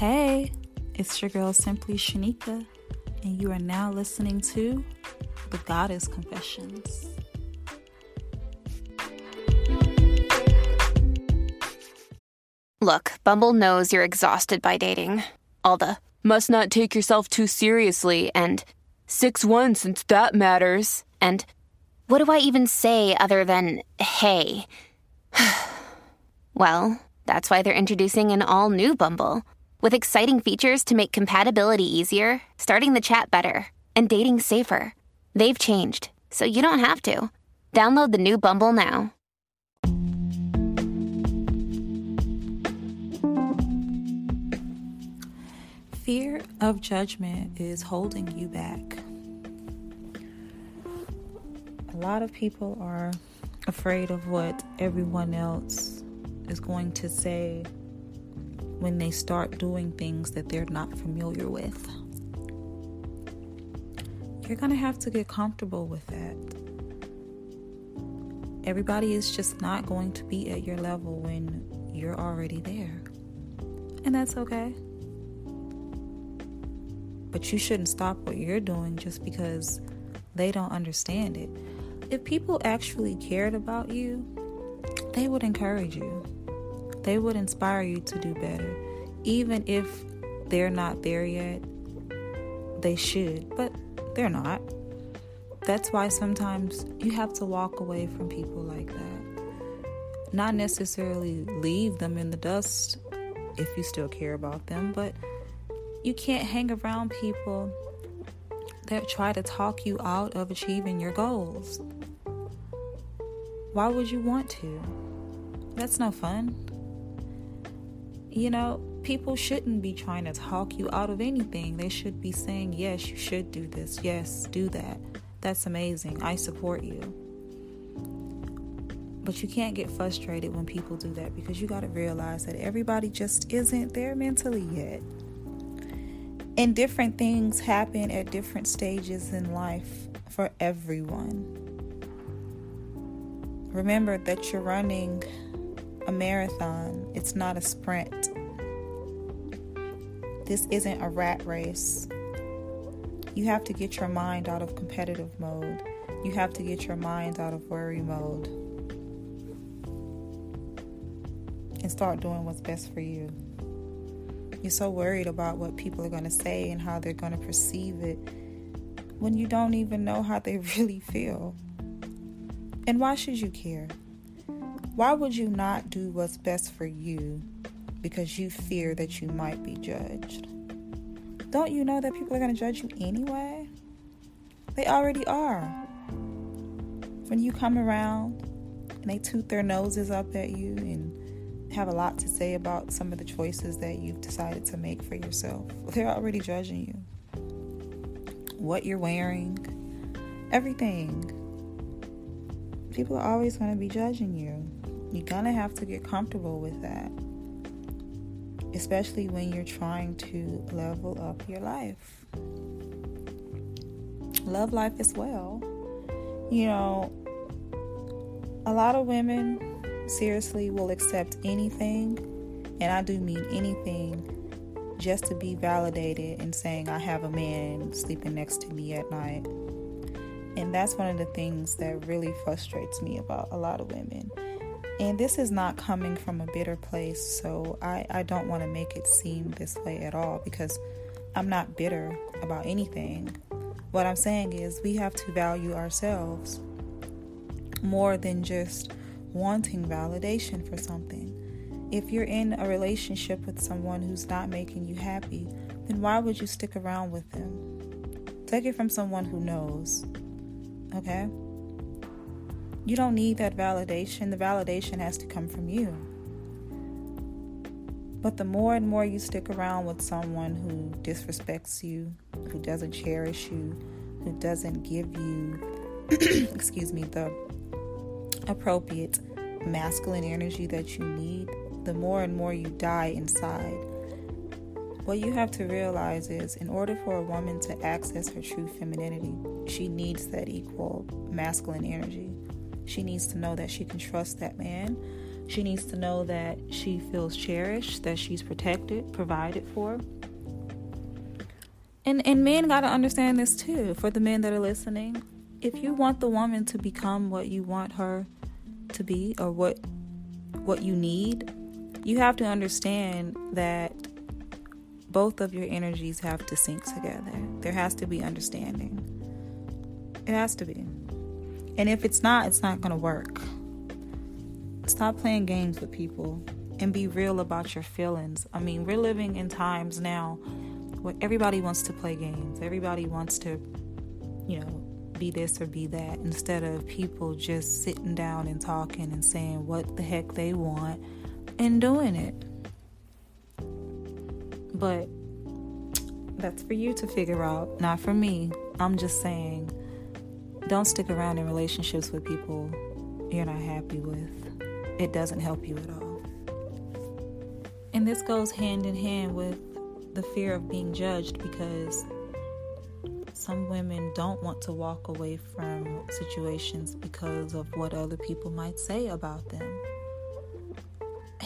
Hey, it's your girl Simply Shanika, and you are now listening to The Goddess Confessions. Look, Bumble knows you're exhausted by dating. All the must not take yourself too seriously and 6 1 since that matters. And what do I even say other than hey? well, that's why they're introducing an all new Bumble with exciting features to make compatibility easier, starting the chat better, and dating safer. They've changed, so you don't have to. Download the new Bumble now. Fear of judgment is holding you back. A lot of people are afraid of what everyone else is going to say when they start doing things that they're not familiar with. You're going to have to get comfortable with that. Everybody is just not going to be at your level when you're already there. And that's okay. But you shouldn't stop what you're doing just because they don't understand it. If people actually cared about you, they would encourage you. They would inspire you to do better. Even if they're not there yet, they should, but they're not. That's why sometimes you have to walk away from people like that. Not necessarily leave them in the dust if you still care about them, but you can't hang around people that try to talk you out of achieving your goals. Why would you want to? That's no fun. You know, people shouldn't be trying to talk you out of anything. They should be saying, yes, you should do this. Yes, do that. That's amazing. I support you. But you can't get frustrated when people do that because you got to realize that everybody just isn't there mentally yet. And different things happen at different stages in life for everyone. Remember that you're running a marathon, it's not a sprint. This isn't a rat race. You have to get your mind out of competitive mode. You have to get your mind out of worry mode and start doing what's best for you. You're so worried about what people are going to say and how they're going to perceive it when you don't even know how they really feel. And why should you care? Why would you not do what's best for you because you fear that you might be judged? Don't you know that people are going to judge you anyway? They already are. When you come around and they toot their noses up at you and have a lot to say about some of the choices that you've decided to make for yourself. They're already judging you. What you're wearing, everything. People are always going to be judging you. You're to have to get comfortable with that. Especially when you're trying to level up your life. Love life as well. You know, a lot of women seriously will accept anything, and I do mean anything, just to be validated and saying I have a man sleeping next to me at night. And that's one of the things that really frustrates me about a lot of women. And this is not coming from a bitter place, so I, I don't want to make it seem this way at all because I'm not bitter about anything. What I'm saying is, we have to value ourselves more than just wanting validation for something. If you're in a relationship with someone who's not making you happy, then why would you stick around with them? Take it from someone who knows. Okay? You don't need that validation. The validation has to come from you. But the more and more you stick around with someone who disrespects you, who doesn't cherish you, who doesn't give you, excuse me, the appropriate masculine energy that you need, the more and more you die inside. What you have to realize is in order for a woman to access her true femininity, she needs that equal masculine energy. She needs to know that she can trust that man. She needs to know that she feels cherished, that she's protected, provided for. And and men got to understand this too. For the men that are listening, if you want the woman to become what you want her to be or what what you need, you have to understand that both of your energies have to sync together. There has to be understanding. It has to be. And if it's not, it's not going to work. Stop playing games with people and be real about your feelings. I mean, we're living in times now where everybody wants to play games. Everybody wants to, you know, be this or be that instead of people just sitting down and talking and saying what the heck they want and doing it. But that's for you to figure out, not for me. I'm just saying, don't stick around in relationships with people you're not happy with. It doesn't help you at all. And this goes hand in hand with the fear of being judged because some women don't want to walk away from situations because of what other people might say about them.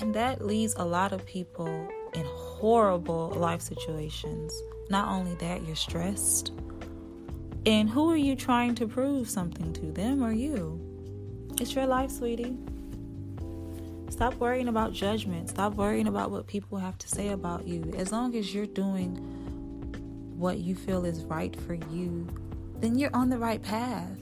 And that leaves a lot of people in horrible life situations. Not only that, you're stressed. And who are you trying to prove something to, them or you? It's your life, sweetie. Stop worrying about judgment. Stop worrying about what people have to say about you. As long as you're doing what you feel is right for you, then you're on the right path.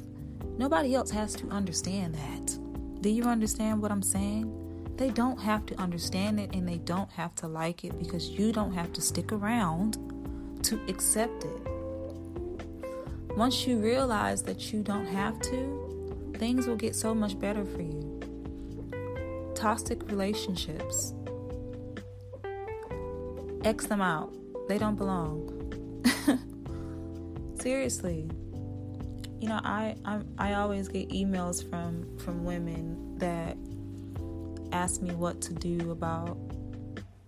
Nobody else has to understand that. Do you understand what I'm saying? They don't have to understand it and they don't have to like it because you don't have to stick around to accept it. Once you realize that you don't have to, things will get so much better for you. Toxic relationships, X them out. They don't belong. Seriously. You know, I, I I always get emails from from women that ask me what to do about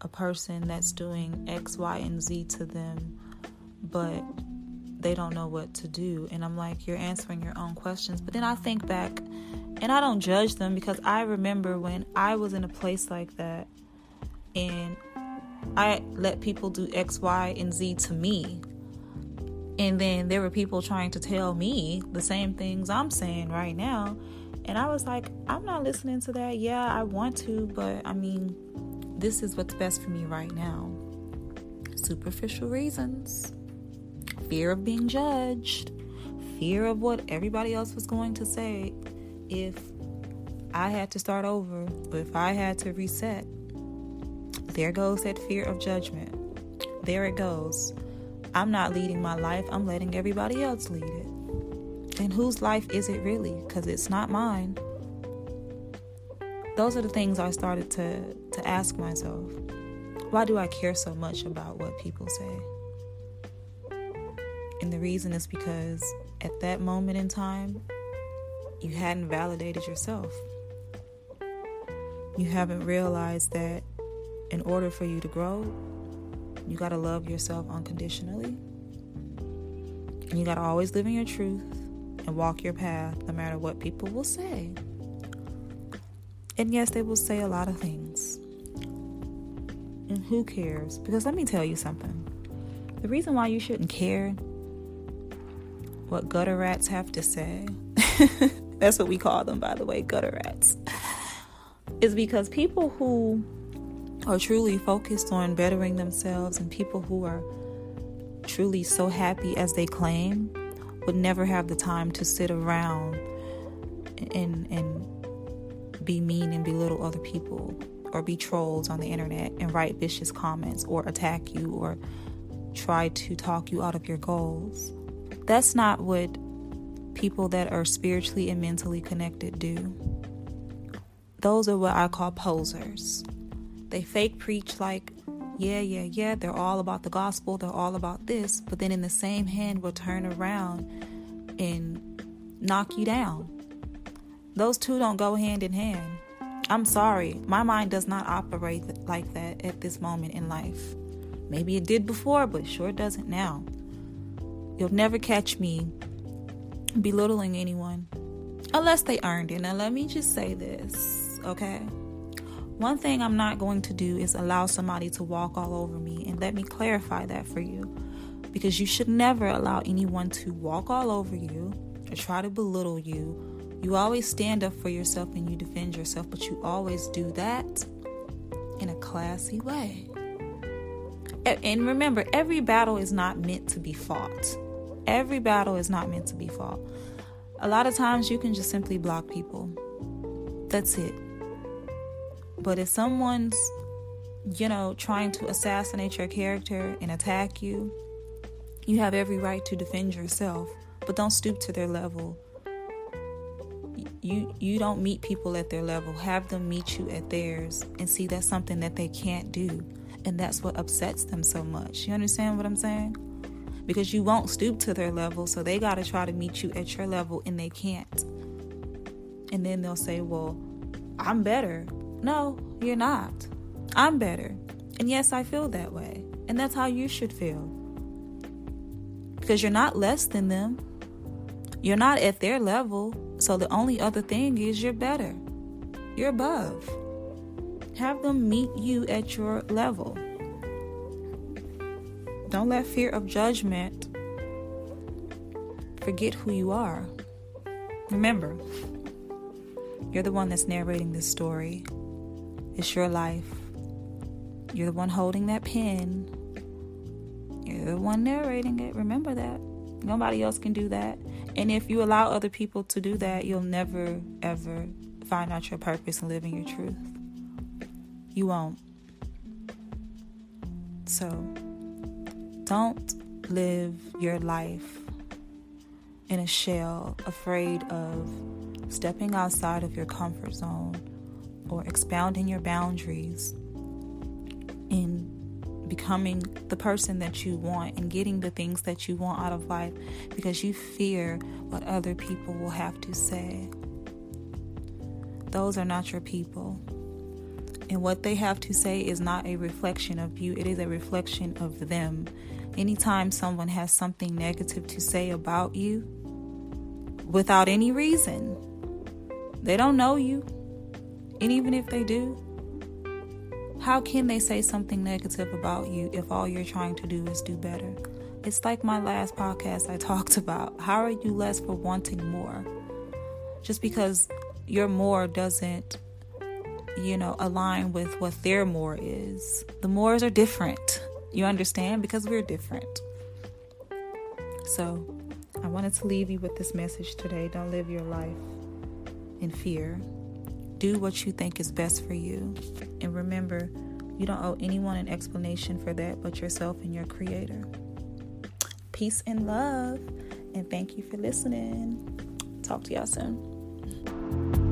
a person that's doing X, Y, and Z to them, but they don't know what to do. And I'm like, you're answering your own questions. But then I think back and I don't judge them because I remember when I was in a place like that and I let people do X, Y, and Z to me. And then there were people trying to tell me the same things I'm saying right now. And I was like, I'm not listening to that. Yeah, I want to, but I mean, this is what's best for me right now. Superficial reasons, fear of being judged, fear of what everybody else was going to say if I had to start over, if I had to reset. There goes that fear of judgment. There it goes. I'm not leading my life, I'm letting everybody else lead it. And whose life is it really? Because it's not mine. Those are the things I started to, to ask myself. Why do I care so much about what people say? And the reason is because at that moment in time, you hadn't validated yourself. You haven't realized that in order for you to grow, you got to love yourself unconditionally. And you got to always live in your truth and walk your path no matter what people will say. And yes, they will say a lot of things. And who cares? Because let me tell you something. The reason why you shouldn't care what gutter rats have to say, that's what we call them, by the way, gutter rats, is because people who are truly focused on bettering themselves and people who are truly so happy as they claim would never have the time to sit around and and be mean and belittle other people or be trolls on the internet and write vicious comments or attack you or try to talk you out of your goals. That's not what people that are spiritually and mentally connected do. Those are what I call posers. They fake preach like, yeah, yeah, yeah, they're all about the gospel, they're all about this, but then in the same hand will turn around and knock you down. Those two don't go hand in hand. I'm sorry, my mind does not operate like that at this moment in life. Maybe it did before, but sure doesn't now. You'll never catch me belittling anyone unless they earned it. Now, let me just say this, okay? One thing I'm not going to do is allow somebody to walk all over me. And let me clarify that for you. Because you should never allow anyone to walk all over you or try to belittle you. You always stand up for yourself and you defend yourself, but you always do that in a classy way. And remember, every battle is not meant to be fought. Every battle is not meant to be fought. A lot of times you can just simply block people. That's it. But if someone's, you know, trying to assassinate your character and attack you, you have every right to defend yourself, but don't stoop to their level. You you don't meet people at their level. Have them meet you at theirs and see that's something that they can't do. And that's what upsets them so much. You understand what I'm saying? Because you won't stoop to their level, so they got to try to meet you at your level and they can't. And then they'll say, "Well, I'm better." No, you're not. I'm better. And yes, I feel that way. And that's how you should feel. Because you're not less than them. You're not at their level. So the only other thing is you're better. You're above. Have them meet you at your level. Don't let fear of judgment forget who you are. Remember, you're the one that's narrating this story. It's your life. You're the one holding that pen. You're the one narrating it. Remember that. Nobody else can do that. And if you allow other people to do that, you'll never, ever find out your purpose and living your truth. You won't. So, don't live your life in a shell, afraid of stepping outside of your comfort zone or expounding your boundaries in becoming the person that you want and getting the things that you want out of life because you fear what other people will have to say. Those are not your people. And what they have to say is not a reflection of you, it is a reflection of them. Anytime someone has something negative to say about you without any reason, they don't know you, and even if they do, how can they say something negative about you if all you're trying to do is do better? It's like my last podcast I talked about. How are you less for wanting more? Just because your more doesn't, you know, align with what their more is. The mores are different. You understand? Because we're different. So, I wanted to leave you with this message today. Don't live your life in fear. Do what you think is best for you. And remember, you don't owe anyone an explanation for that but yourself and your creator. Peace and love. And thank you for listening. Talk to y'all soon.